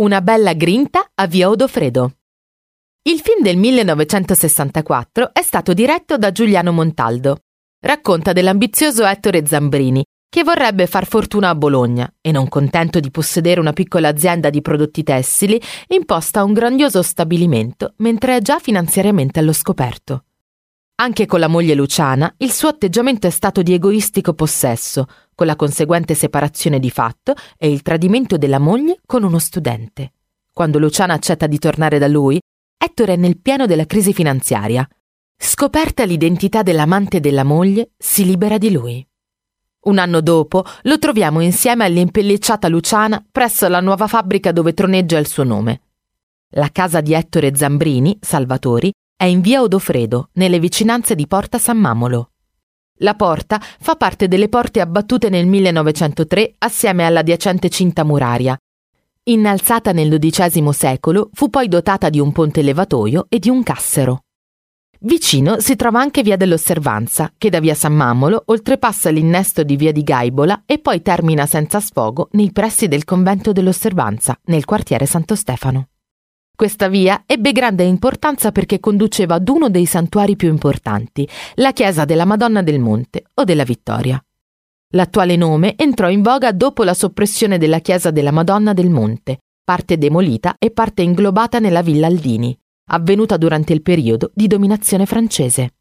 Una bella grinta a Via Odofredo. Il film del 1964 è stato diretto da Giuliano Montaldo. Racconta dell'ambizioso Ettore Zambrini, che vorrebbe far fortuna a Bologna e non contento di possedere una piccola azienda di prodotti tessili, imposta un grandioso stabilimento mentre è già finanziariamente allo scoperto. Anche con la moglie Luciana il suo atteggiamento è stato di egoistico possesso, con la conseguente separazione di fatto e il tradimento della moglie con uno studente. Quando Luciana accetta di tornare da lui, Ettore è nel pieno della crisi finanziaria. Scoperta l'identità dell'amante della moglie, si libera di lui. Un anno dopo lo troviamo insieme all'impellicciata Luciana presso la nuova fabbrica dove troneggia il suo nome. La casa di Ettore Zambrini, Salvatori, è in via Odofredo, nelle vicinanze di Porta San Mamolo. La porta fa parte delle porte abbattute nel 1903 assieme alla adiacente cinta muraria. Innalzata nel XII secolo, fu poi dotata di un ponte levatoio e di un cassero. Vicino si trova anche via dell'Osservanza, che da via San Mamolo oltrepassa l'innesto di via di Gaibola e poi termina senza sfogo nei pressi del convento dell'Osservanza, nel quartiere Santo Stefano. Questa via ebbe grande importanza perché conduceva ad uno dei santuari più importanti, la chiesa della Madonna del Monte o della Vittoria. L'attuale nome entrò in voga dopo la soppressione della chiesa della Madonna del Monte, parte demolita e parte inglobata nella Villa Aldini, avvenuta durante il periodo di dominazione francese.